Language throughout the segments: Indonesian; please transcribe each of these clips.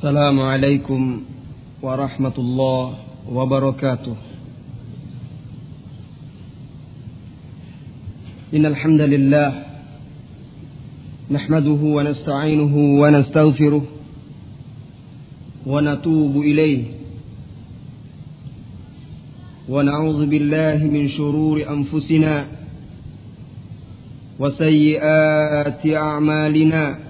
السلام عليكم ورحمة الله وبركاته. إن الحمد لله نحمده ونستعينه ونستغفره ونتوب إليه. ونعوذ بالله من شرور أنفسنا وسيئات أعمالنا.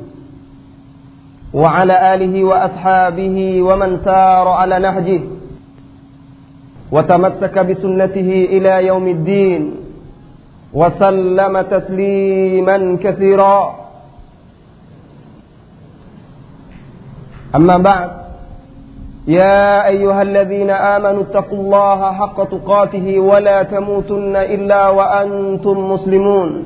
وعلى آله وأصحابه ومن سار على نهجه وتمسك بسنته إلى يوم الدين وسلم تسليما كثيرا. أما بعد يا أيها الذين آمنوا اتقوا الله حق تقاته ولا تموتن إلا وأنتم مسلمون.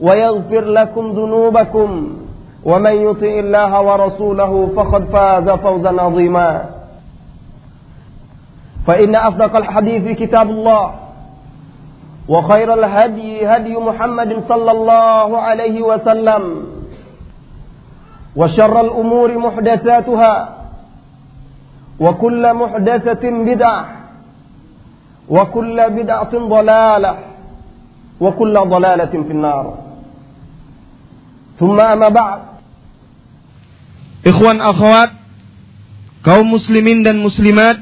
ويغفر لكم ذنوبكم ومن يطع الله ورسوله فقد فاز فوزا عظيما. فإن أصدق الحديث كتاب الله وخير الهدي هدي محمد صلى الله عليه وسلم وشر الأمور محدثاتها وكل محدثة بدعة وكل بدعة ضلالة وكل ضلالة في النار. Thumma amma ba'd. Ikhwan akhwat, kaum muslimin dan muslimat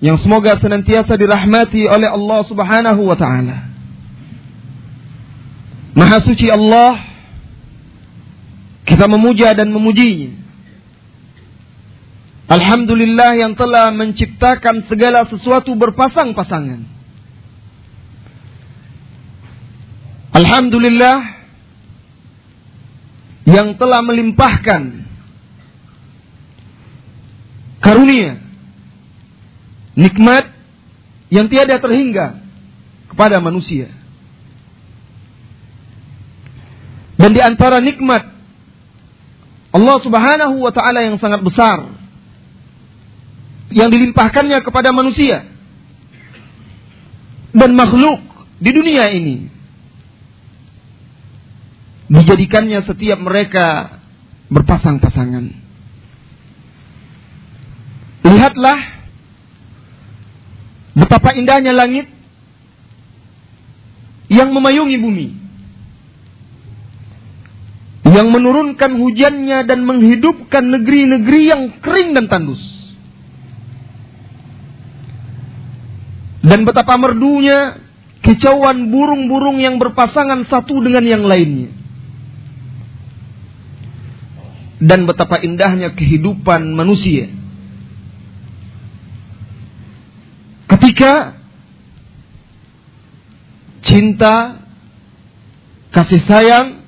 yang semoga senantiasa dirahmati oleh Allah Subhanahu wa taala. Maha suci Allah, kita memuja dan memujinya. Alhamdulillah yang telah menciptakan segala sesuatu berpasang-pasangan. Alhamdulillah yang telah melimpahkan karunia nikmat yang tiada terhingga kepada manusia. Dan di antara nikmat Allah Subhanahu wa taala yang sangat besar yang dilimpahkannya kepada manusia dan makhluk di dunia ini dijadikannya setiap mereka berpasang-pasangan. Lihatlah betapa indahnya langit yang memayungi bumi. Yang menurunkan hujannya dan menghidupkan negeri-negeri yang kering dan tandus. Dan betapa merdunya kicauan burung-burung yang berpasangan satu dengan yang lainnya. Dan betapa indahnya kehidupan manusia. Ketika cinta, kasih sayang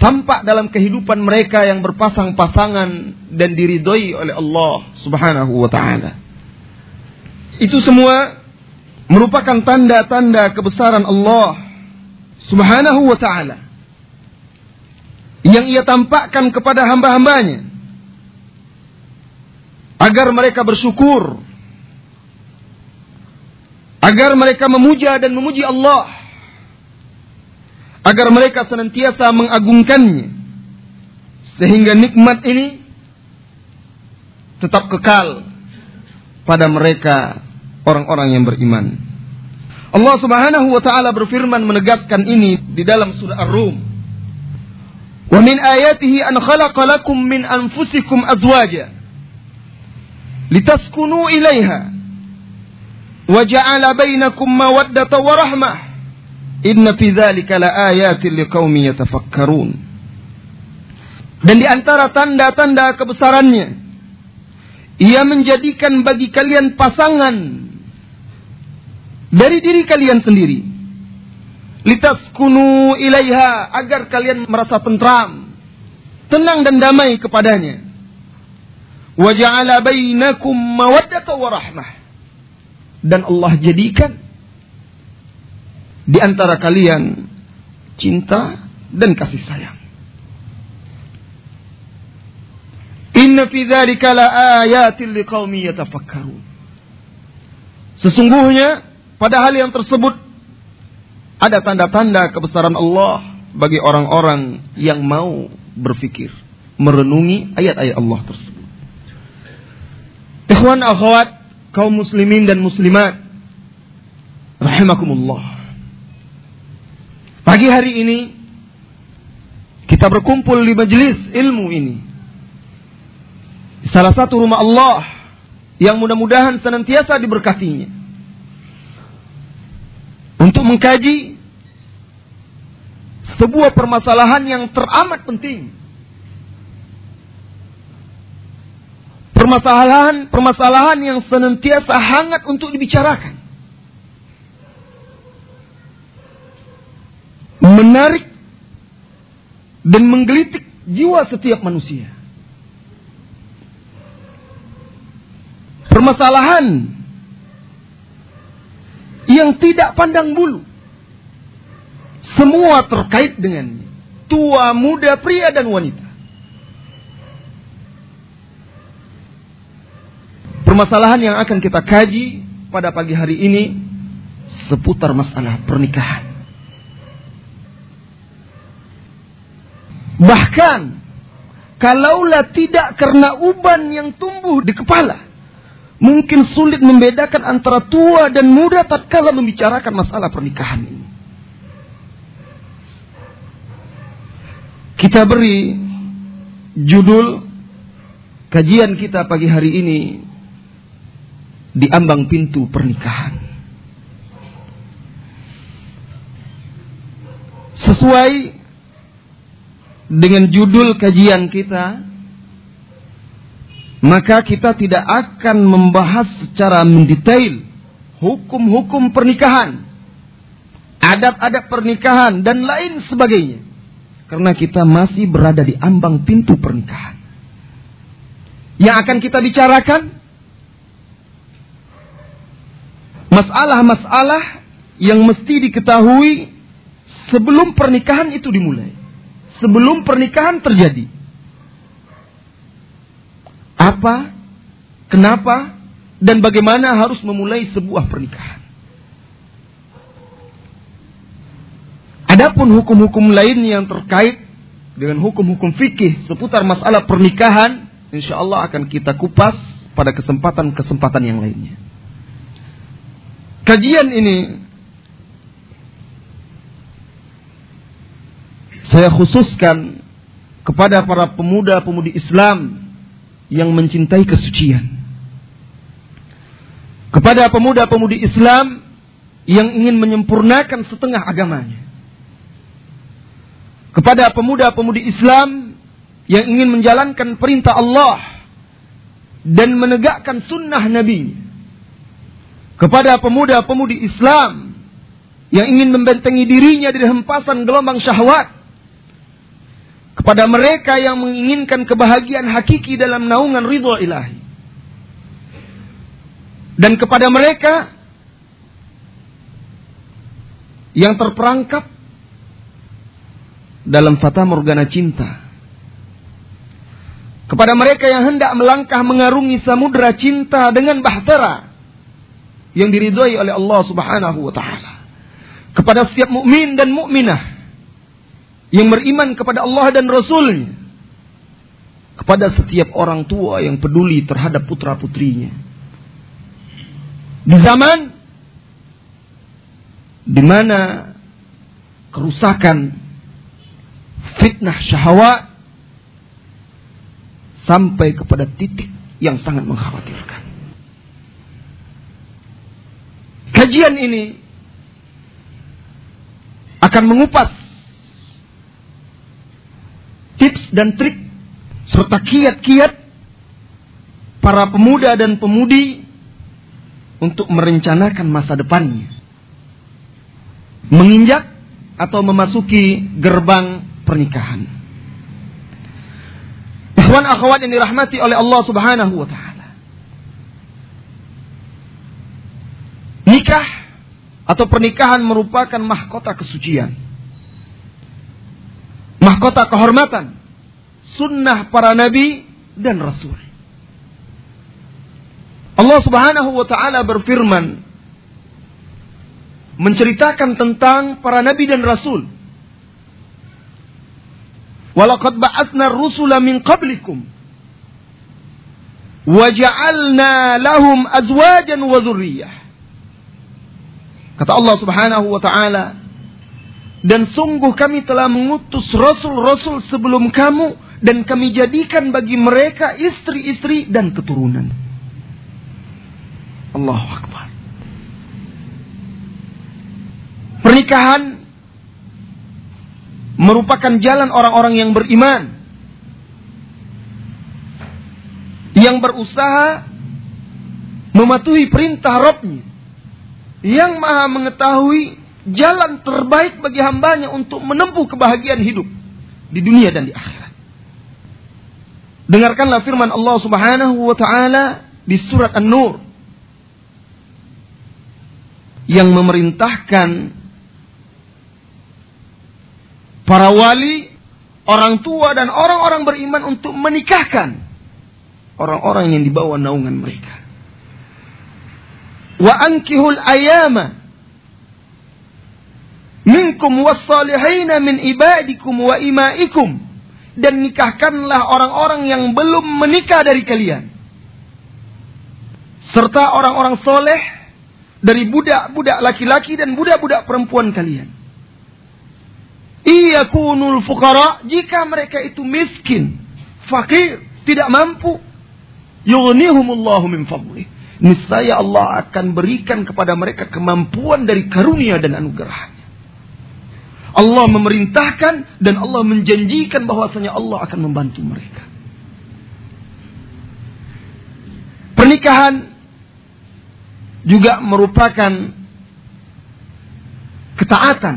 tampak dalam kehidupan mereka yang berpasang-pasangan dan diridhoi oleh Allah Subhanahu wa taala. Itu semua merupakan tanda-tanda kebesaran Allah Subhanahu wa taala yang ia tampakkan kepada hamba-hambanya agar mereka bersyukur agar mereka memuja dan memuji Allah agar mereka senantiasa mengagungkannya sehingga nikmat ini tetap kekal pada mereka orang-orang yang beriman. Allah Subhanahu wa taala berfirman menegaskan ini di dalam surah Ar-Rum. An khalaqa lakum min anfusikum azwaja. litaskunu ilaiha. Wa ja'ala bainakum mawaddata wa rahmah. Inna fi dzalika laayatin liqaumin yatafakkarun. Dan di antara tanda-tanda kebesarannya ia menjadikan bagi kalian pasangan dari diri kalian sendiri litaskunu ilaiha agar kalian merasa tentram tenang dan damai kepadanya. Wa ja'ala bainakum mawaddata wa rahmah. Dan Allah jadikan di antara kalian cinta dan kasih sayang. Inna fi dzalika laayatin liqaumin yatafakkarun. Sesungguhnya pada hal yang tersebut ada tanda-tanda kebesaran Allah bagi orang-orang yang mau berfikir, merenungi ayat-ayat Allah tersebut. Ikhwan akhwat kaum muslimin dan muslimat rahimakumullah. Pagi hari ini kita berkumpul di majelis ilmu ini. Salah satu rumah Allah yang mudah-mudahan senantiasa diberkatinya. Untuk mengkaji sebuah permasalahan yang teramat penting permasalahan-permasalahan yang senantiasa hangat untuk dibicarakan. Menarik dan menggelitik jiwa setiap manusia. Permasalahan yang tidak pandang bulu. Semua terkait dengannya. Tua, muda, pria, dan wanita. Permasalahan yang akan kita kaji pada pagi hari ini seputar masalah pernikahan. Bahkan kalaulah tidak karena uban yang tumbuh di kepala, mungkin sulit membedakan antara tua dan muda tatkala membicarakan masalah pernikahan ini. Kita beri judul kajian kita pagi hari ini di ambang pintu pernikahan. Sesuai dengan judul kajian kita, maka kita tidak akan membahas secara mendetail hukum-hukum pernikahan, adat-adat pernikahan, dan lain sebagainya. Karena kita masih berada di ambang pintu pernikahan. Yang akan kita bicarakan masalah-masalah yang mesti diketahui sebelum pernikahan itu dimulai. Sebelum pernikahan terjadi. Apa, kenapa, dan bagaimana harus memulai sebuah pernikahan. Adapun hukum-hukum lain yang terkait dengan hukum-hukum fikih seputar masalah pernikahan, insya Allah akan kita kupas pada kesempatan-kesempatan yang lainnya. Kajian ini saya khususkan kepada para pemuda-pemudi Islam yang mencintai kesucian. Kepada pemuda-pemudi Islam yang ingin menyempurnakan setengah agamanya. Kepada pemuda-pemudi Islam yang ingin menjalankan perintah Allah dan menegakkan sunnah Nabi kepada pemuda-pemudi Islam yang ingin membentengi dirinya dari hempasan gelombang syahwat kepada mereka yang menginginkan kebahagiaan hakiki dalam naungan ridho ilahi dan kepada mereka yang terperangkap dalam fata morgana cinta kepada mereka yang hendak melangkah mengarungi samudera cinta dengan bahtera yang diridhoi oleh Allah Subhanahu wa taala. Kepada setiap mukmin dan mukminah yang beriman kepada Allah dan Rasulnya. Kepada setiap orang tua yang peduli terhadap putra-putrinya. Di zaman di mana kerusakan fitnah syahwat sampai kepada titik yang sangat mengkhawatirkan. Kajian ini akan mengupas tips dan trik serta kiat-kiat para pemuda dan pemudi untuk merencanakan masa depannya. Menginjak atau memasuki gerbang pernikahan. Ikhwan akhwat yang dirahmati oleh Allah Subhanahu wa taala. Nikah atau pernikahan merupakan mahkota kesucian. Mahkota kehormatan. Sunnah para nabi dan rasul. Allah Subhanahu wa taala berfirman menceritakan tentang para nabi dan rasul. Walaqad ba'atsna rusula min qablikum wa ja'alna lahum azwajan wa dzurriyyah. Kata Allah Subhanahu wa taala, dan sungguh kami telah mengutus rasul-rasul sebelum kamu dan kami jadikan bagi mereka istri-istri dan keturunan. Allahu Akbar. Pernikahan merupakan jalan orang-orang yang beriman. Yang berusaha mematuhi perintah Robnya. Yang maha mengetahui jalan terbaik bagi hambanya untuk menempuh kebahagiaan hidup di dunia dan di akhirat. Dengarkanlah firman Allah Subhanahu wa taala di surat An-Nur yang memerintahkan para wali, orang tua dan orang-orang beriman untuk menikahkan orang-orang yang dibawa naungan mereka. Wa ankihul ayama minkum was-salihina min ibadikum wa imaikum dan nikahkanlah orang-orang yang belum menikah dari kalian. Serta orang-orang soleh dari budak-budak laki-laki dan budak-budak perempuan kalian. Iya kunul fukara jika mereka itu miskin, fakir, tidak mampu. Yughnihumullahu min fadlih. Niscaya Allah akan berikan kepada mereka kemampuan dari karunia dan anugerahnya. Allah memerintahkan dan Allah menjanjikan bahwasanya Allah akan membantu mereka. Pernikahan juga merupakan ketaatan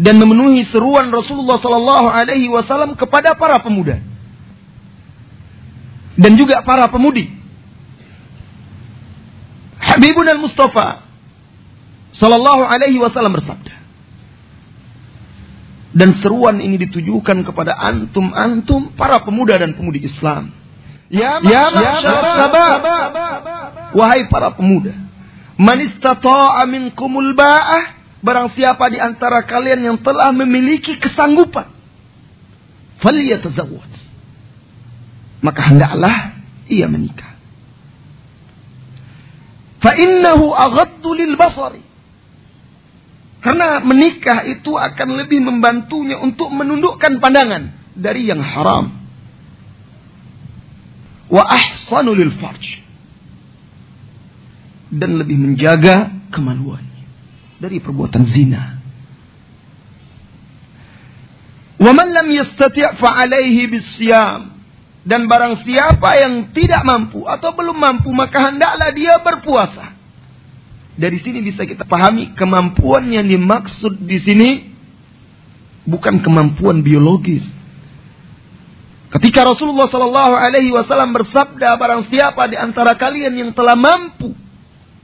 dan memenuhi seruan Rasulullah Sallallahu Alaihi Wasallam kepada para pemuda dan juga para pemudi. Habibun al Mustafa Sallallahu Alaihi Wasallam bersabda, dan seruan ini ditujukan kepada antum-antum para pemuda dan pemudi Islam. Ya, ya, ya Wahai para pemuda. Man istata'a minkumul ba'ah. Barang siapa di antara kalian yang telah memiliki kesanggupan. Faliyatazawwaj. Maka hendaklah ia menikah. Fa innahu aghaddu lil basari karena menikah itu akan lebih membantunya untuk menundukkan pandangan dari yang haram. Wa ahsanu lil farj. Dan lebih menjaga kemaluannya dari perbuatan zina. Wa man lam yastati' fa alaihi bisyam. Dan barang siapa yang tidak mampu atau belum mampu maka hendaklah dia berpuasa. Dari sini bisa kita pahami kemampuan yang dimaksud di sini bukan kemampuan biologis. Ketika Rasulullah Shallallahu Alaihi Wasallam bersabda, barang siapa di antara kalian yang telah mampu,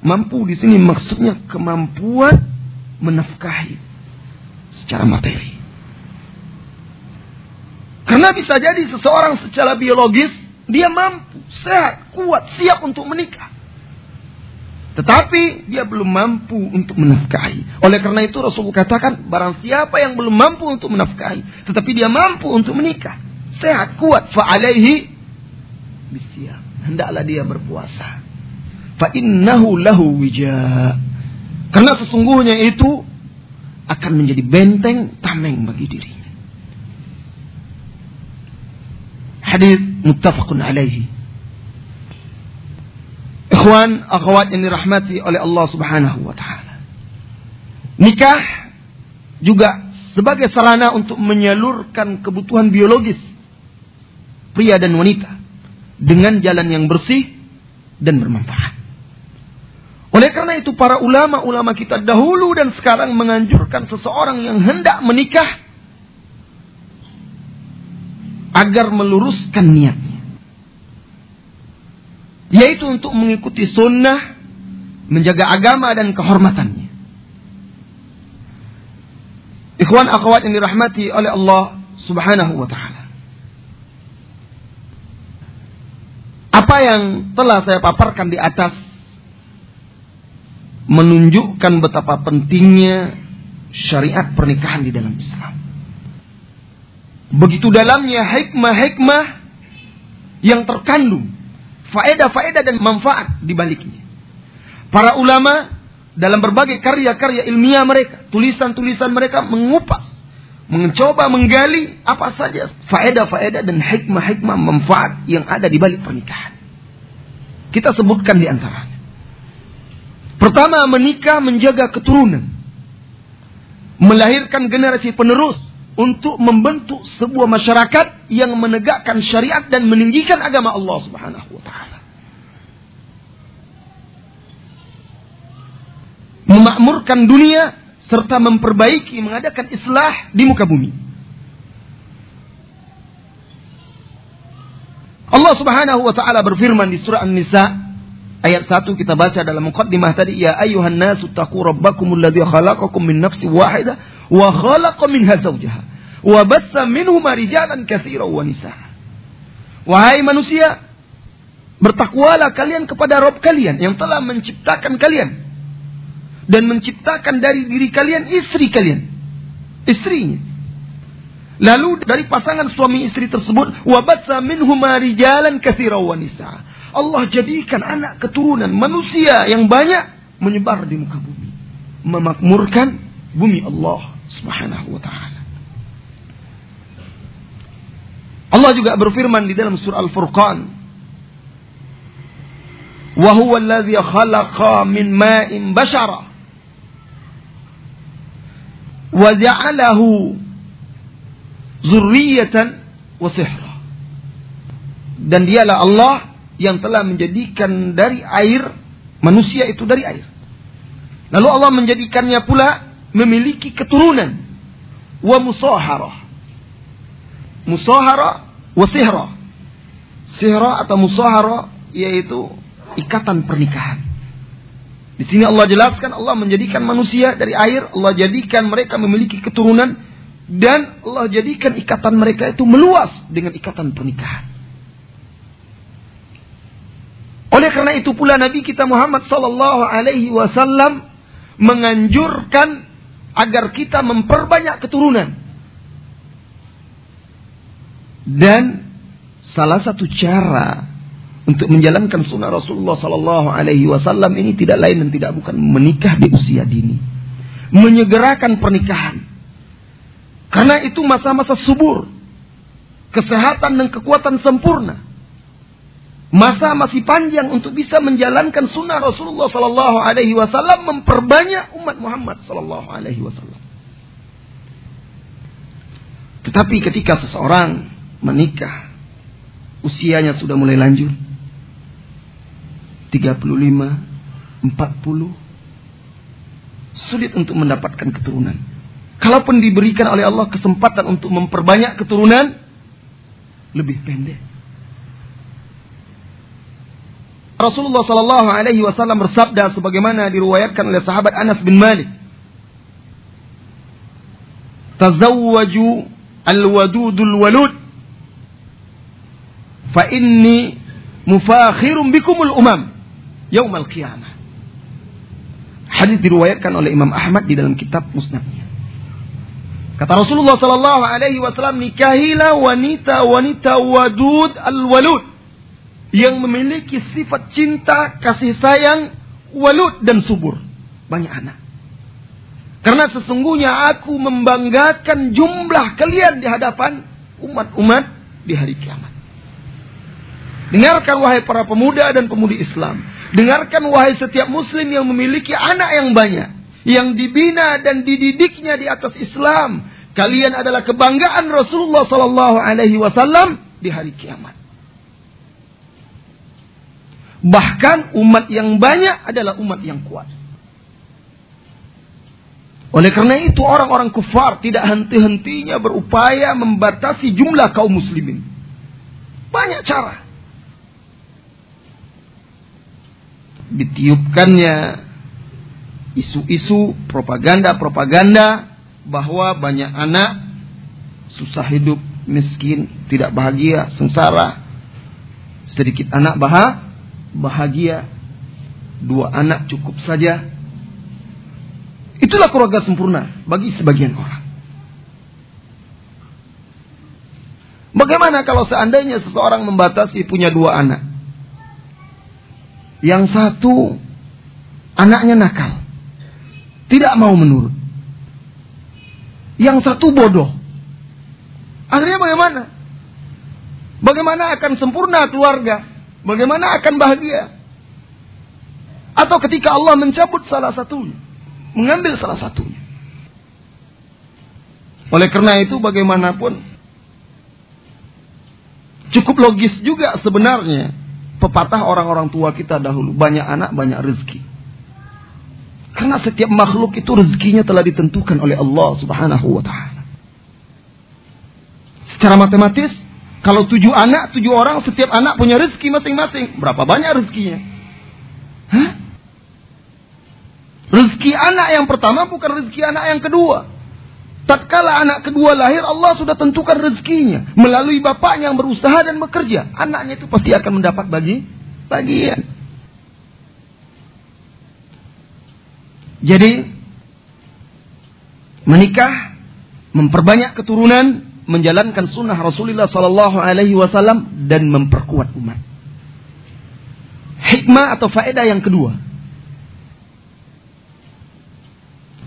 mampu di sini maksudnya kemampuan menafkahi secara materi. Karena bisa jadi seseorang secara biologis dia mampu, sehat, kuat, siap untuk menikah. Tetapi dia belum mampu untuk menafkahi. Oleh karena itu Rasulullah katakan, barang siapa yang belum mampu untuk menafkahi, tetapi dia mampu untuk menikah, sehat, kuat, fa'alaihi bisyam. Hendaklah dia berpuasa. Fa innahu lahu wija. Karena sesungguhnya itu akan menjadi benteng tameng bagi dirinya. Hadis muttafaqun alaihi. Ikhwan, akhwat yang dirahmati oleh Allah Subhanahu wa taala. Nikah juga sebagai sarana untuk menyalurkan kebutuhan biologis pria dan wanita dengan jalan yang bersih dan bermanfaat. Oleh karena itu para ulama-ulama kita dahulu dan sekarang menganjurkan seseorang yang hendak menikah agar meluruskan niatnya. Yaitu untuk mengikuti sunnah, menjaga agama dan kehormatannya. Ikhwan akhwat yang dirahmati oleh Allah subhanahu wa ta'ala. Apa yang telah saya paparkan di atas menunjukkan betapa pentingnya syariat pernikahan di dalam Islam. Begitu dalamnya hikmah-hikmah yang terkandung faedah-faedah dan manfaat di baliknya. Para ulama dalam berbagai karya-karya ilmiah mereka, tulisan-tulisan mereka mengupas, mencoba menggali apa saja faedah-faedah dan hikmah-hikmah manfaat yang ada di balik pernikahan. Kita sebutkan di antaranya. Pertama, menikah menjaga keturunan. Melahirkan generasi penerus untuk membentuk sebuah masyarakat yang menegakkan syariat dan meninggikan agama Allah Subhanahu wa taala. Memakmurkan dunia serta memperbaiki mengadakan islah di muka bumi. Allah Subhanahu wa taala berfirman di surah An-Nisa Ayat 1 kita baca dalam muqaddimah tadi ya ayyuhan nasu taqu rabbakumul ladzi khalaqakum min nafsin wahidah wa khalaqa minha zawjaha wa batsa minhuma rijalan katsiran wa nisaa. Wahai manusia, bertakwalah kalian kepada Rabb kalian yang telah menciptakan kalian dan menciptakan dari diri kalian istri kalian. Istrinya. Lalu dari pasangan suami istri tersebut wabatsa minhuma rijalan katsiran wa nisaa. Allah jadikan anak keturunan manusia yang banyak menyebar di muka bumi. Memakmurkan bumi Allah subhanahu wa ta'ala. Allah juga berfirman di dalam surah Al-Furqan. وهو الذي خلق من ماء بشرا وجعله ذرية وسحرا dan dialah Allah yang telah menjadikan dari air manusia itu dari air. Lalu Allah menjadikannya pula memiliki keturunan wa musahara. Musahara wa sihra. Sihra atau musahara yaitu ikatan pernikahan. Di sini Allah jelaskan Allah menjadikan manusia dari air, Allah jadikan mereka memiliki keturunan dan Allah jadikan ikatan mereka itu meluas dengan ikatan pernikahan. Oleh karena itu pula Nabi kita Muhammad sallallahu alaihi wasallam menganjurkan agar kita memperbanyak keturunan. Dan salah satu cara untuk menjalankan sunnah Rasulullah sallallahu alaihi wasallam ini tidak lain dan tidak bukan menikah di usia dini. Menyegerakan pernikahan. Karena itu masa-masa subur. Kesehatan dan kekuatan sempurna masa masih panjang untuk bisa menjalankan sunnah Rasulullah Sallallahu Alaihi Wasallam memperbanyak umat Muhammad Sallallahu Alaihi Wasallam. Tetapi ketika seseorang menikah, usianya sudah mulai lanjut, 35, 40, sulit untuk mendapatkan keturunan. Kalaupun diberikan oleh Allah kesempatan untuk memperbanyak keturunan, lebih pendek Rasulullah Sallallahu Alaihi Wasallam bersabda sebagaimana diriwayatkan oleh sahabat Anas bin Malik. Tazawwaju al-wadudul walud fa inni mufakhirum bikumul umam yaumal qiyamah. Hadis diriwayatkan oleh Imam Ahmad di dalam kitab Musnadnya. Kata Rasulullah sallallahu alaihi wasallam nikahilah wanita-wanita wadud al-walud yang memiliki sifat cinta, kasih sayang, walud dan subur. Banyak anak. Karena sesungguhnya aku membanggakan jumlah kalian di hadapan umat-umat di hari kiamat. Dengarkan wahai para pemuda dan pemudi Islam. Dengarkan wahai setiap muslim yang memiliki anak yang banyak. Yang dibina dan dididiknya di atas Islam. Kalian adalah kebanggaan Rasulullah Sallallahu Alaihi Wasallam di hari kiamat. Bahkan umat yang banyak adalah umat yang kuat. Oleh karena itu orang-orang kufar tidak henti-hentinya berupaya membatasi jumlah kaum muslimin. Banyak cara. Ditiupkannya isu-isu propaganda-propaganda bahwa banyak anak susah hidup, miskin, tidak bahagia, sengsara. Sedikit anak bahagia, dua anak cukup saja Itulah keluarga sempurna bagi sebagian orang. Bagaimana kalau seandainya seseorang membatasi punya dua anak? Yang satu anaknya nakal. Tidak mau menurut. Yang satu bodoh. Akhirnya bagaimana? Bagaimana akan sempurna keluarga? Bagaimana akan bahagia? Atau ketika Allah mencabut salah satunya mengambil salah satunya. Oleh karena itu bagaimanapun cukup logis juga sebenarnya pepatah orang-orang tua kita dahulu banyak anak banyak rezeki. Karena setiap makhluk itu rezekinya telah ditentukan oleh Allah Subhanahu wa taala. Secara matematis, kalau tujuh anak, tujuh orang, setiap anak punya rezeki masing-masing. Berapa banyak rezekinya? Hah? Rezeki anak yang pertama bukan rezeki anak yang kedua. Tatkala anak kedua lahir, Allah sudah tentukan rezekinya melalui bapaknya yang berusaha dan bekerja. Anaknya itu pasti akan mendapat bagi bagian. Jadi menikah, memperbanyak keturunan, menjalankan sunnah Rasulullah Sallallahu Alaihi Wasallam dan memperkuat umat. Hikmah atau faedah yang kedua,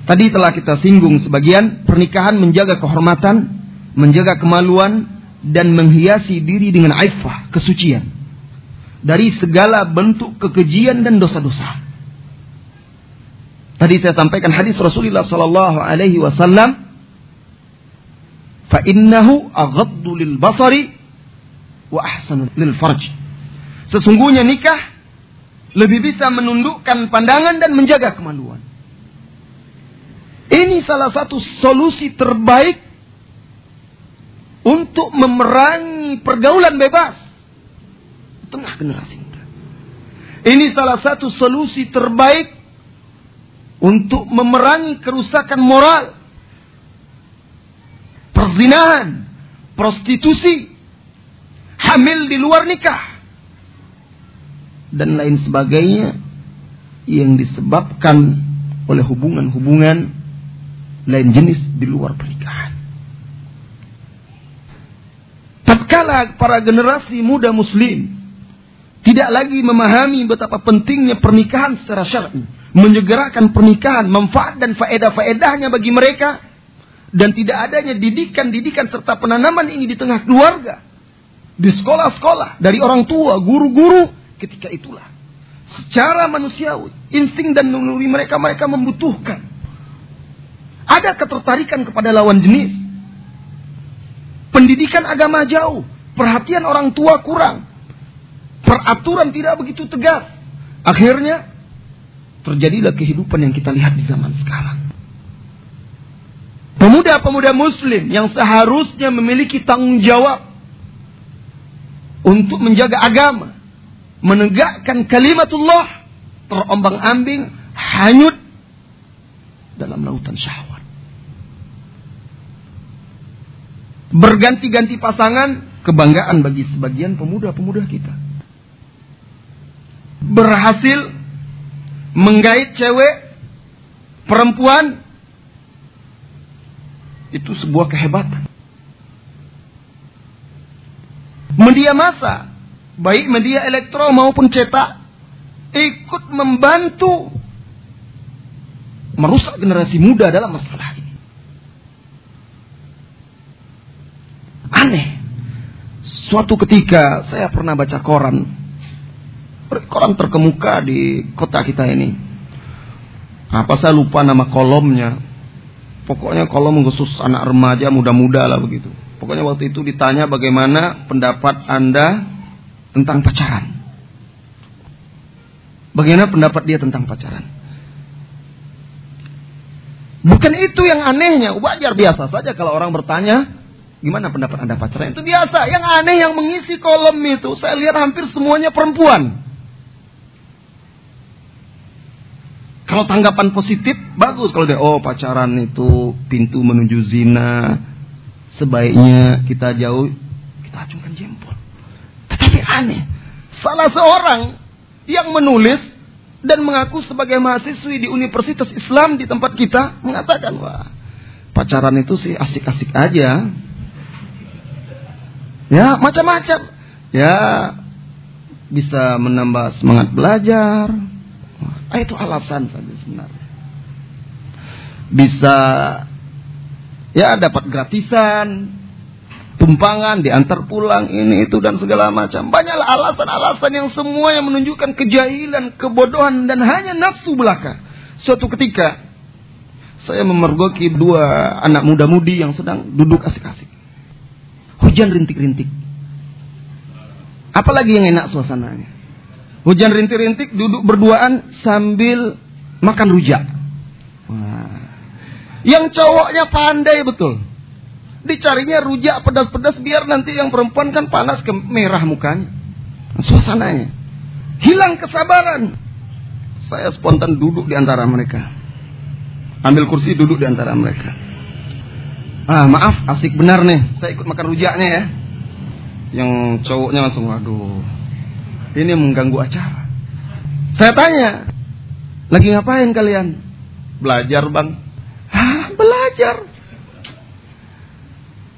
Tadi telah kita singgung sebagian pernikahan menjaga kehormatan, menjaga kemaluan dan menghiasi diri dengan aifah, kesucian dari segala bentuk kekejian dan dosa-dosa. Tadi saya sampaikan hadis Rasulullah sallallahu alaihi wasallam fa innahu aghaddu lil basari wa ahsanu lil farj. Sesungguhnya nikah lebih bisa menundukkan pandangan dan menjaga kemaluan. Ini salah satu solusi terbaik untuk memerangi pergaulan bebas tengah generasi muda. Ini salah satu solusi terbaik untuk memerangi kerusakan moral, perzinahan, prostitusi, hamil di luar nikah, dan lain sebagainya yang disebabkan oleh hubungan-hubungan lain jenis di luar pernikahan. Tatkala para generasi muda muslim tidak lagi memahami betapa pentingnya pernikahan secara syar'i, menyegerakan pernikahan, manfaat dan faedah-faedahnya bagi mereka dan tidak adanya didikan-didikan serta penanaman ini di tengah keluarga, di sekolah-sekolah, dari orang tua, guru-guru, ketika itulah secara manusiawi, insting dan naluri mereka mereka membutuhkan ada ketertarikan kepada lawan jenis. Pendidikan agama jauh. Perhatian orang tua kurang. Peraturan tidak begitu tegas. Akhirnya terjadilah kehidupan yang kita lihat di zaman sekarang. Pemuda-pemuda muslim yang seharusnya memiliki tanggung jawab untuk menjaga agama, menegakkan kalimatullah, terombang-ambing, hanyut dalam lautan syahwat. berganti-ganti pasangan, kebanggaan bagi sebagian pemuda-pemuda kita. Berhasil menggait cewek, perempuan, itu sebuah kehebatan. Media massa, baik media elektro maupun cetak, ikut membantu merusak generasi muda dalam masalah ini. Aneh. Suatu ketika saya pernah baca koran. Koran terkemuka di kota kita ini. Apa saya lupa nama kolomnya. Pokoknya kolom khusus anak remaja muda-muda lah begitu. Pokoknya waktu itu ditanya bagaimana pendapat Anda tentang pacaran. Bagaimana pendapat dia tentang pacaran? Bukan itu yang anehnya, wajar biasa saja kalau orang bertanya, gimana pendapat Anda pacaran? Itu biasa. Yang aneh yang mengisi kolom itu, saya lihat hampir semuanya perempuan. Kalau tanggapan positif, bagus. Kalau dia, oh pacaran itu pintu menuju zina, sebaiknya kita jauh, kita acungkan jempol. Tetapi aneh, salah seorang yang menulis dan mengaku sebagai mahasiswi di Universitas Islam di tempat kita mengatakan wah pacaran itu sih asik-asik aja ya macam-macam ya bisa menambah semangat belajar ah, itu alasan saja sebenarnya bisa ya dapat gratisan tumpangan, diantar pulang, ini itu dan segala macam. Banyaklah alasan-alasan yang semua yang menunjukkan kejahilan, kebodohan dan hanya nafsu belaka. Suatu ketika saya memergoki dua anak muda-mudi yang sedang duduk asik-asik. Hujan rintik-rintik. Apalagi yang enak suasananya. Hujan rintik-rintik duduk berduaan sambil makan rujak. Wah. Yang cowoknya pandai betul Dicarinya rujak pedas-pedas biar nanti yang perempuan kan panas ke merah mukanya. Suasananya. Hilang kesabaran. Saya spontan duduk di antara mereka. Ambil kursi duduk di antara mereka. Ah, maaf, asik benar nih. Saya ikut makan rujaknya ya. Yang cowoknya langsung, waduh. Ini mengganggu acara. Saya tanya, lagi ngapain kalian? Belajar bang. Hah, belajar.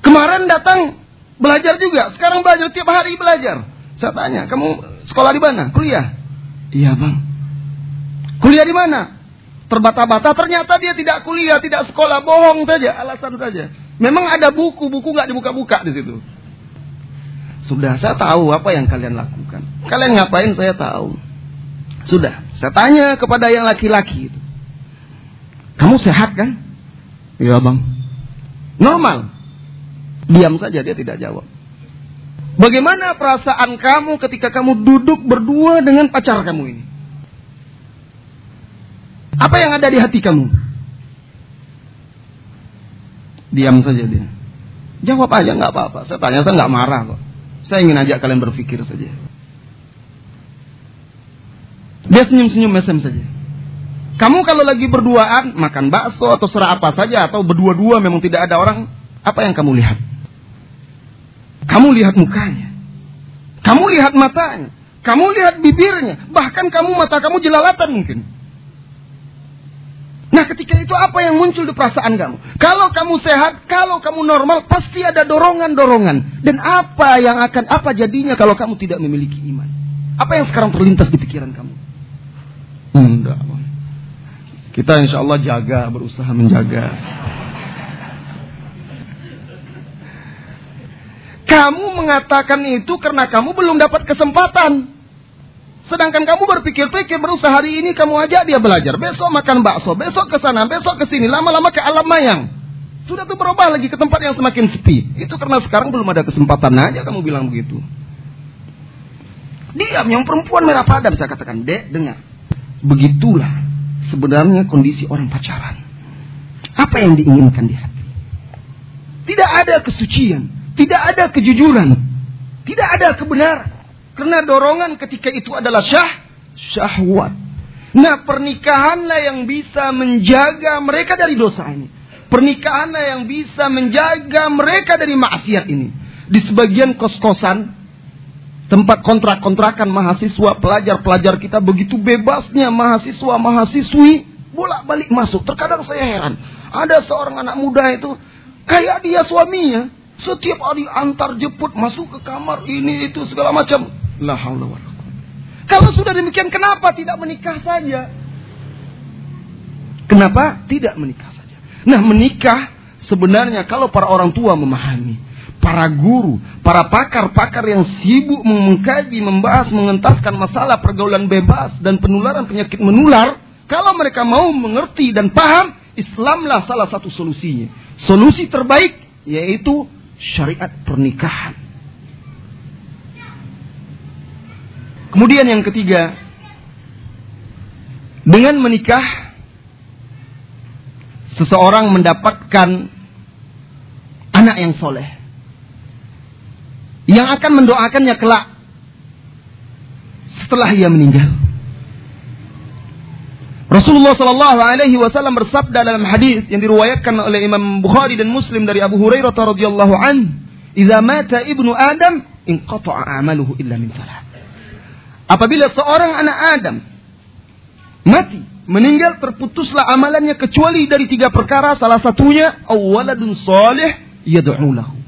Kemarin datang belajar juga, sekarang belajar tiap hari belajar. Saya tanya, kamu sekolah di mana? Kuliah? Iya bang. Kuliah di mana? Terbata-bata, ternyata dia tidak kuliah, tidak sekolah, bohong saja, alasan saja. Memang ada buku, buku nggak dibuka-buka di situ. Sudah, saya tahu apa yang kalian lakukan. Kalian ngapain saya tahu. Sudah, saya tanya kepada yang laki-laki itu. Kamu sehat kan? Iya bang. Normal. Diam saja dia tidak jawab. Bagaimana perasaan kamu ketika kamu duduk berdua dengan pacar kamu ini? Apa yang ada di hati kamu? Diam saja dia. Jawab aja nggak apa-apa. Saya tanya saya nggak marah kok. Saya ingin ajak kalian berpikir saja. Dia senyum-senyum mesem saja. Kamu kalau lagi berduaan makan bakso atau serah apa saja atau berdua-dua memang tidak ada orang, apa yang kamu lihat? Kamu lihat mukanya. Kamu lihat matanya. Kamu lihat bibirnya. Bahkan kamu mata kamu jelalatan mungkin. Nah ketika itu apa yang muncul di perasaan kamu? Kalau kamu sehat, kalau kamu normal, pasti ada dorongan-dorongan. Dan apa yang akan, apa jadinya kalau kamu tidak memiliki iman? Apa yang sekarang terlintas di pikiran kamu? Enggak. Kita insya Allah jaga, berusaha menjaga. Kamu mengatakan itu karena kamu belum dapat kesempatan. Sedangkan kamu berpikir-pikir berusaha hari ini kamu ajak dia belajar, besok makan bakso, besok ke sana, besok ke sini, lama-lama ke alam mayang. Sudah tuh berubah lagi ke tempat yang semakin sepi. Itu karena sekarang belum ada kesempatan aja kamu bilang begitu. Diam, yang perempuan merah padam saya katakan, dek dengar. Begitulah sebenarnya kondisi orang pacaran. Apa yang diinginkan di hati? Tidak ada kesucian. Tidak ada kejujuran. Tidak ada kebenaran. Karena dorongan ketika itu adalah syah, syahwat. Nah pernikahanlah yang bisa menjaga mereka dari dosa ini. Pernikahanlah yang bisa menjaga mereka dari maksiat ini. Di sebagian kos-kosan, tempat kontrak-kontrakan mahasiswa, pelajar-pelajar kita begitu bebasnya mahasiswa-mahasiswi bolak-balik masuk. Terkadang saya heran. Ada seorang anak muda itu kayak dia suaminya. Setiap hari antar jemput masuk ke kamar ini itu segala macam. La haula Kalau sudah demikian kenapa tidak menikah saja? Kenapa tidak menikah saja? Nah, menikah sebenarnya kalau para orang tua memahami para guru, para pakar-pakar yang sibuk mengkaji, membahas, mengentaskan masalah pergaulan bebas dan penularan penyakit menular, kalau mereka mau mengerti dan paham, Islamlah salah satu solusinya. Solusi terbaik yaitu syariat pernikahan. Kemudian yang ketiga, dengan menikah seseorang mendapatkan anak yang soleh yang akan mendoakannya kelak setelah ia meninggal. Rasulullah Shallallahu Alaihi Wasallam bersabda dalam hadis yang diriwayatkan oleh Imam Bukhari dan Muslim dari Abu Hurairah radhiyallahu an, "Idza mata ibnu Adam, inqata'a amaluhu illa min salah." Apabila seorang anak Adam mati, meninggal terputuslah amalannya kecuali dari tiga perkara, salah satunya awaladun soleh yad'u lahu.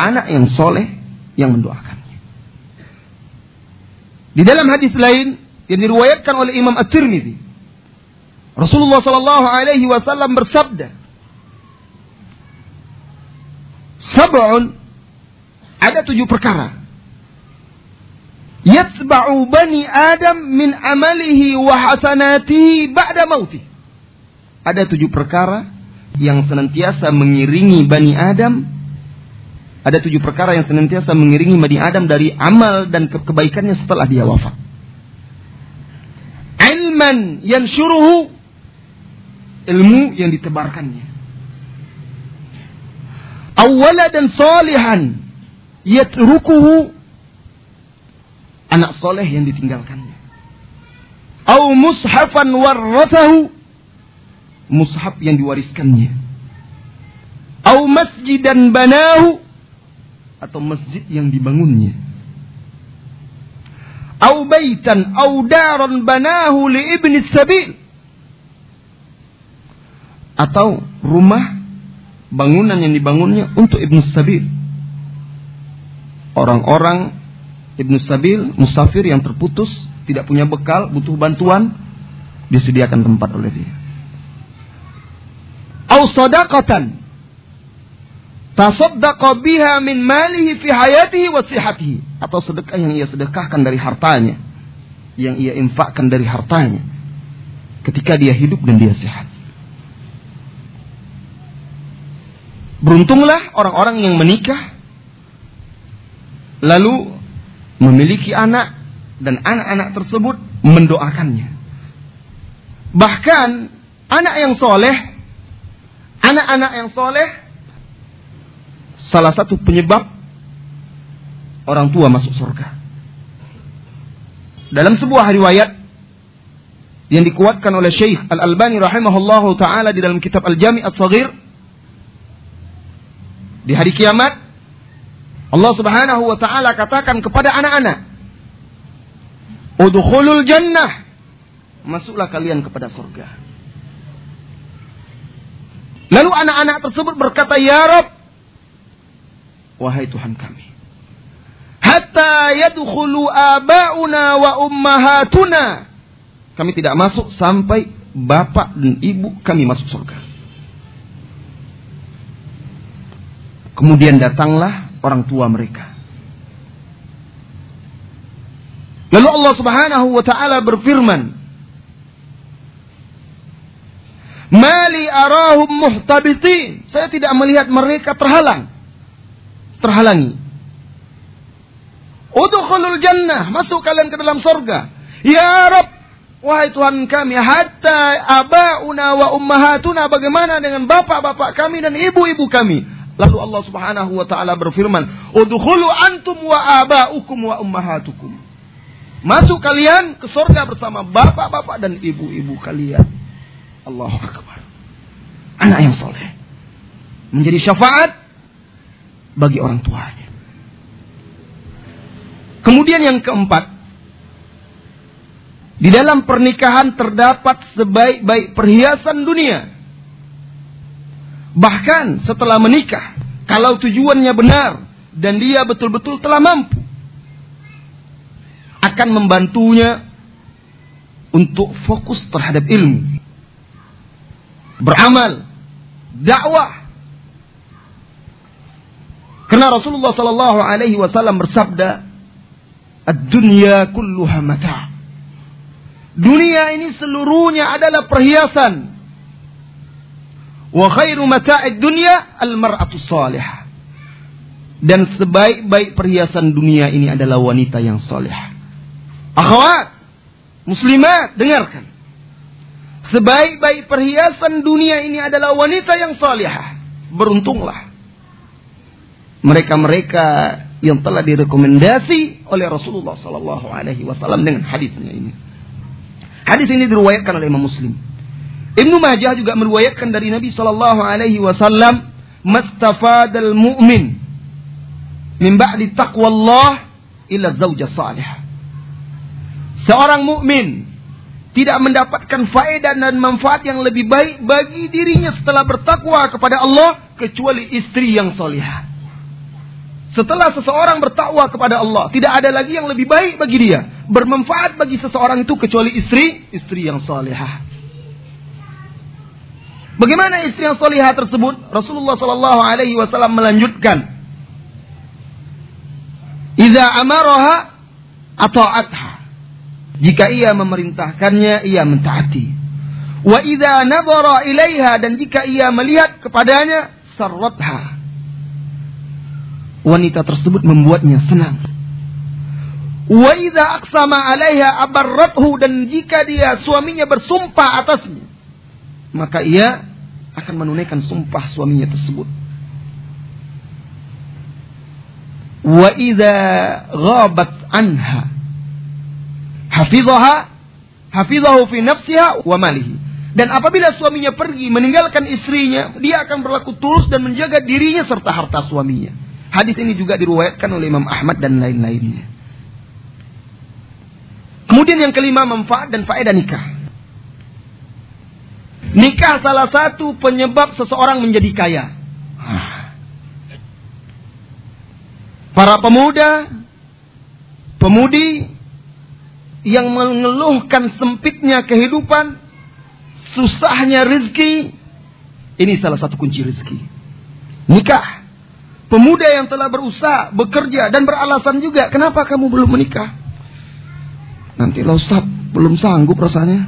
Anak yang soleh yang mendoakannya. Di dalam hadis lain yang diriwayatkan oleh Imam At-Tirmidzi, Rasulullah sallallahu alaihi wasallam bersabda, "Sab'un ada tujuh perkara. Yatba'u bani Adam min amalihi wa hasanatihi ba'da mauti." Ada tujuh perkara yang senantiasa mengiringi Bani Adam ada tujuh perkara yang senantiasa mengiringi Bani Adam dari amal dan ke kebaikannya setelah dia wafat. Ilman yang syuruhu ilmu yang ditebarkannya. Awala dan salihan yatrukuhu anak soleh yang ditinggalkannya. Au mushafan warrathahu mushaf yang diwariskannya. Au masjidan banahu atau masjid yang dibangunnya. Au baitan au daran banahu li ibni sabil. Atau rumah bangunan yang dibangunnya untuk ibnu sabil. Orang-orang ibnu sabil, musafir yang terputus, tidak punya bekal, butuh bantuan, disediakan tempat oleh dia. Au sadaqatan tasaddaqa biha min malihi fi hayatihi wa sihatihi atau sedekah yang ia sedekahkan dari hartanya yang ia infakkan dari hartanya ketika dia hidup dan dia sehat beruntunglah orang-orang yang menikah lalu memiliki anak dan anak-anak tersebut mendoakannya bahkan anak yang soleh anak-anak yang soleh salah satu penyebab orang tua masuk surga. Dalam sebuah riwayat yang dikuatkan oleh Syekh Al-Albani rahimahullahu taala di dalam kitab Al-Jami' As-Saghir di hari kiamat Allah Subhanahu wa taala katakan kepada anak-anak Udkhulul jannah masuklah kalian kepada surga Lalu anak-anak tersebut berkata ya Rabb wahai Tuhan kami. Hatta yadkhulu aba'una wa ummahatuna. Kami tidak masuk sampai bapak dan ibu kami masuk surga. Kemudian datanglah orang tua mereka. Lalu Allah Subhanahu wa taala berfirman, "Mali arahum muhtabitin." Saya tidak melihat mereka terhalang terhalangi. Udkhulul jannah, masuk kalian ke dalam sorga. Ya Rab, wahai Tuhan kami, hatta abauna wa ummahatuna, bagaimana dengan bapak-bapak kami dan ibu-ibu kami? Lalu Allah Subhanahu wa taala berfirman, "Udkhulu antum wa abaukum wa ummahatukum." Masuk kalian ke sorga bersama bapak-bapak dan ibu-ibu kalian. Allahu Akbar. Anak yang soleh. Menjadi syafaat bagi orang tuanya. Kemudian yang keempat, di dalam pernikahan terdapat sebaik-baik perhiasan dunia. Bahkan setelah menikah, kalau tujuannya benar dan dia betul-betul telah mampu, akan membantunya untuk fokus terhadap ilmu, beramal, dakwah, Karena Rasulullah sallallahu alaihi wasallam bersabda, "Ad-dunya kulluha mata'." Dunia ini seluruhnya adalah perhiasan. Wa khairu mata'id dunya al-mar'atu salihah. Dan sebaik-baik perhiasan dunia ini adalah wanita yang soleh. Akhwat, muslimat, dengarkan. Sebaik-baik perhiasan dunia ini adalah wanita yang salihah. Beruntunglah mereka-mereka yang telah direkomendasi oleh Rasulullah Sallallahu Alaihi Wasallam dengan hadisnya ini. Hadis ini diriwayatkan oleh Imam Muslim. Ibnu Majah juga meriwayatkan dari Nabi Sallallahu Alaihi Wasallam, "Mastafadal mu'min min ba'di taqwallah ila zauja salih." Seorang mukmin tidak mendapatkan faedah dan manfaat yang lebih baik bagi dirinya setelah bertakwa kepada Allah kecuali istri yang solihah. Setelah seseorang bertakwa kepada Allah, tidak ada lagi yang lebih baik bagi dia. Bermanfaat bagi seseorang itu kecuali istri, istri yang salihah. Bagaimana istri yang salihah tersebut? Rasulullah Shallallahu Alaihi Wasallam melanjutkan, "Iza amaraha ata'atha." Jika ia memerintahkannya, ia mentaati. Wa idza nadhara ilaiha dan jika ia melihat kepadanya, sarratha wanita tersebut membuatnya senang. Wa idza aqsama 'alaiha abarrathu dan jika dia suaminya bersumpah atasnya maka ia akan menunaikan sumpah suaminya tersebut. Wa idza ghabat anha hafizaha hafizahu fi nafsiha wa malihi. Dan apabila suaminya pergi meninggalkan istrinya, dia akan berlaku tulus dan menjaga dirinya serta harta suaminya. Hadis ini juga diruwayatkan oleh Imam Ahmad dan lain-lainnya. Kemudian yang kelima manfaat dan faedah nikah. Nikah salah satu penyebab seseorang menjadi kaya. Para pemuda, pemudi yang mengeluhkan sempitnya kehidupan, susahnya rezeki, ini salah satu kunci rezeki. Nikah Pemuda yang telah berusaha, bekerja dan beralasan juga, kenapa kamu belum menikah? Nanti lo Ustaz, belum sanggup rasanya.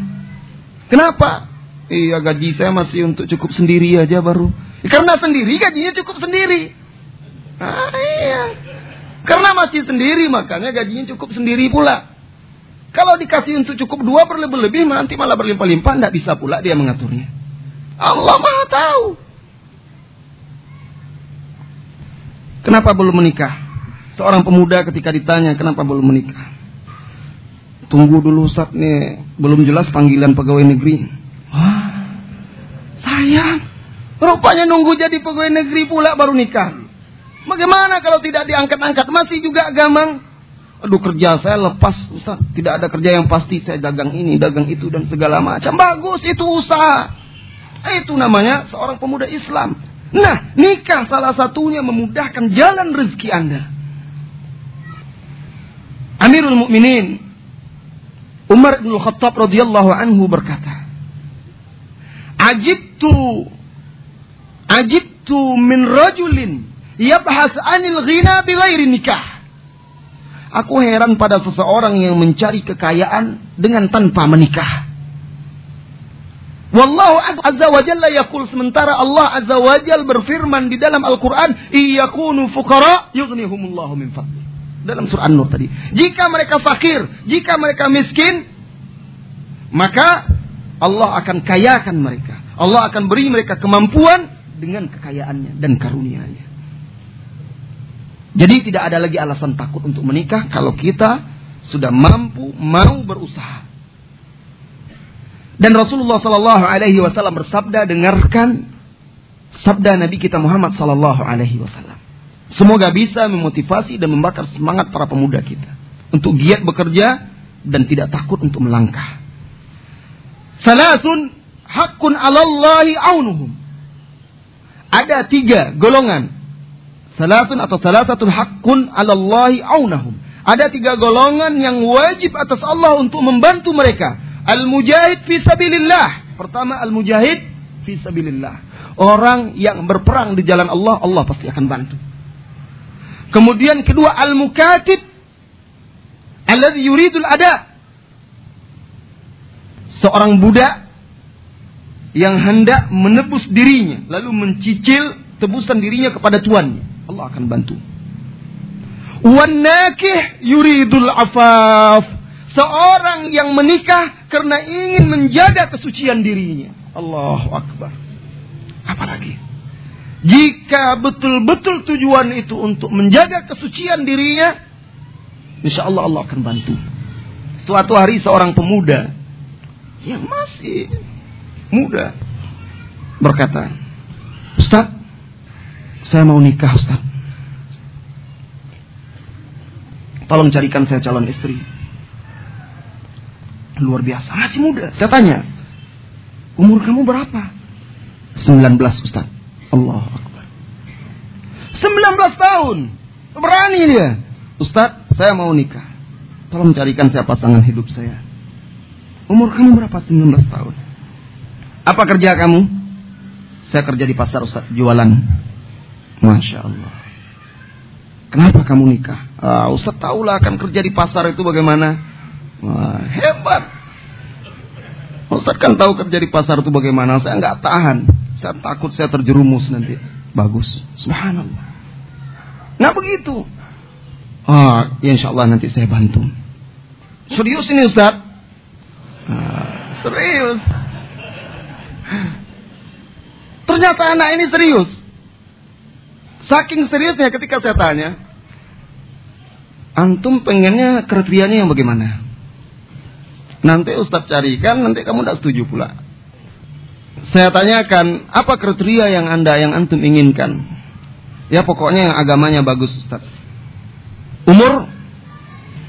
Kenapa? Iya gaji saya masih untuk cukup sendiri aja baru. Karena sendiri gajinya cukup sendiri. Ah, iya. Karena masih sendiri makanya gajinya cukup sendiri pula. Kalau dikasih untuk cukup dua berlebih-lebih nanti malah berlimpah-limpah, tidak bisa pula dia mengaturnya. Allah maha tahu. Kenapa belum menikah? Seorang pemuda ketika ditanya kenapa belum menikah. Tunggu dulu nih, belum jelas panggilan pegawai negeri. Sayang. Rupanya nunggu jadi pegawai negeri pula baru nikah. Bagaimana kalau tidak diangkat-angkat? Masih juga gamang. Aduh kerja saya lepas Ustaz. Tidak ada kerja yang pasti. Saya dagang ini, dagang itu dan segala macam. Bagus itu usaha. Itu namanya seorang pemuda Islam. Nah, nikah salah satunya memudahkan jalan rezeki Anda. Amirul Mukminin Umar bin Khattab radhiyallahu anhu berkata, "Ajibtu ajibtu min rajulin yabhas 'anil ghina bighairi nikah." Aku heran pada seseorang yang mencari kekayaan dengan tanpa menikah. Wallahu azza wa jalla yaqul sementara Allah azza wa jalla berfirman di dalam Al-Qur'an, "Iyakunu fuqara yughnihumullahu min fadli." Dalam surah An-Nur tadi. Jika mereka fakir, jika mereka miskin, maka Allah akan kayakan mereka. Allah akan beri mereka kemampuan dengan kekayaannya dan karunia-Nya. Jadi tidak ada lagi alasan takut untuk menikah kalau kita sudah mampu mau berusaha. Dan Rasulullah Sallallahu Alaihi Wasallam bersabda, dengarkan sabda Nabi kita Muhammad Sallallahu Alaihi Wasallam. Semoga bisa memotivasi dan membakar semangat para pemuda kita untuk giat bekerja dan tidak takut untuk melangkah. Salasun hakun alallahi aunuhum. Ada tiga golongan. Salasun atau salasatun hakun alallahi aunahum. Ada tiga golongan yang wajib atas Allah untuk membantu mereka Al-mujahid fi sabilillah. Pertama al-mujahid fi sabilillah. Orang yang berperang di jalan Allah, Allah pasti akan bantu. Kemudian kedua al-mukatib alladhi yuridul ada. Seorang budak yang hendak menebus dirinya lalu mencicil tebusan dirinya kepada tuannya. Allah akan bantu. Wan nakih yuridul afaf. Seorang yang menikah karena ingin menjaga kesucian dirinya. Allahu akbar. Apalagi jika betul-betul tujuan itu untuk menjaga kesucian dirinya, insya Allah Allah akan bantu. Suatu hari seorang pemuda yang masih muda berkata, Ustaz, saya mau nikah Ustaz. Tolong carikan saya calon istri. Luar biasa, masih muda. Saya tanya, umur kamu berapa? 19 Ustaz. Allah Akbar. 19 tahun. Berani dia. Ustaz, saya mau nikah. Tolong carikan saya pasangan hidup saya. Umur kamu berapa? 19 tahun. Apa kerja kamu? Saya kerja di pasar Ustaz, jualan. Masya Allah. Kenapa kamu nikah? Ah, Ustaz tahulah akan kerja di pasar itu bagaimana. Wah, hebat. Ustaz kan tahu kerja di pasar itu bagaimana. Saya nggak tahan. Saya takut saya terjerumus nanti. Bagus. Subhanallah. Nah begitu. Ah, ya insya Allah nanti saya bantu. Serius ini Ustaz? Ah, serius. Ternyata anak ini serius. Saking seriusnya ketika saya tanya, antum pengennya kriterianya yang bagaimana? Nanti Ustadz carikan, nanti kamu tidak setuju pula. Saya tanyakan, apa kriteria yang anda, yang antum inginkan? Ya pokoknya yang agamanya bagus Ustadz. Umur,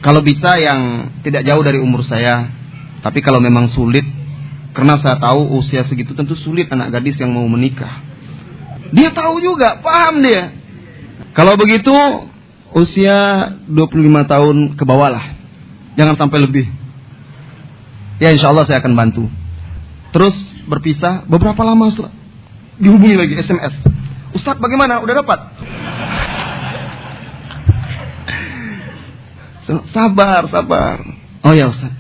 kalau bisa yang tidak jauh dari umur saya. Tapi kalau memang sulit, karena saya tahu usia segitu tentu sulit anak gadis yang mau menikah. Dia tahu juga, paham dia. Kalau begitu, usia 25 tahun ke bawah lah. Jangan sampai lebih. Ya insya Allah saya akan bantu. Terus berpisah, beberapa lama setelah dihubungi lagi SMS. Ustadz bagaimana? Udah dapat? Sabar, sabar. Oh ya Ustadz.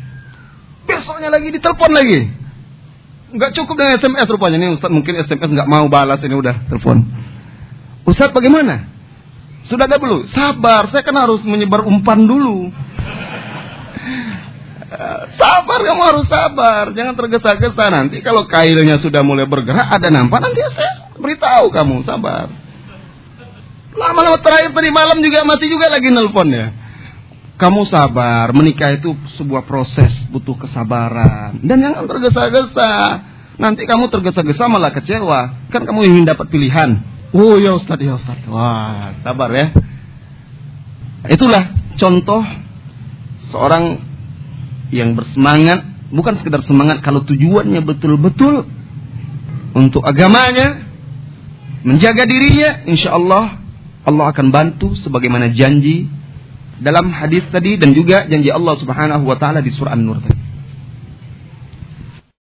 Besoknya lagi ditelepon lagi. Nggak cukup dengan SMS rupanya. Ini Ustadz mungkin SMS nggak mau balas ini udah telepon. Ustadz bagaimana? Sudah ada belum? Sabar, saya kan harus menyebar umpan dulu. Sabar, kamu harus sabar. Jangan tergesa-gesa nanti. Kalau kailnya sudah mulai bergerak, ada nampak, nanti saya beritahu kamu. Sabar. Lama-lama terakhir tadi malam juga masih juga lagi nelpon ya. Kamu sabar, menikah itu sebuah proses, butuh kesabaran. Dan jangan tergesa-gesa. Nanti kamu tergesa-gesa malah kecewa. Kan kamu ingin dapat pilihan. Oh ya Ustaz, ya Ustaz. Wah, sabar ya. Itulah contoh seorang yang bersemangat. Bukan sekedar semangat kalau tujuannya betul-betul untuk agamanya. Menjaga dirinya, insya Allah Allah akan bantu sebagaimana janji dalam hadis tadi dan juga janji Allah Subhanahu wa taala di surah An-Nur tadi.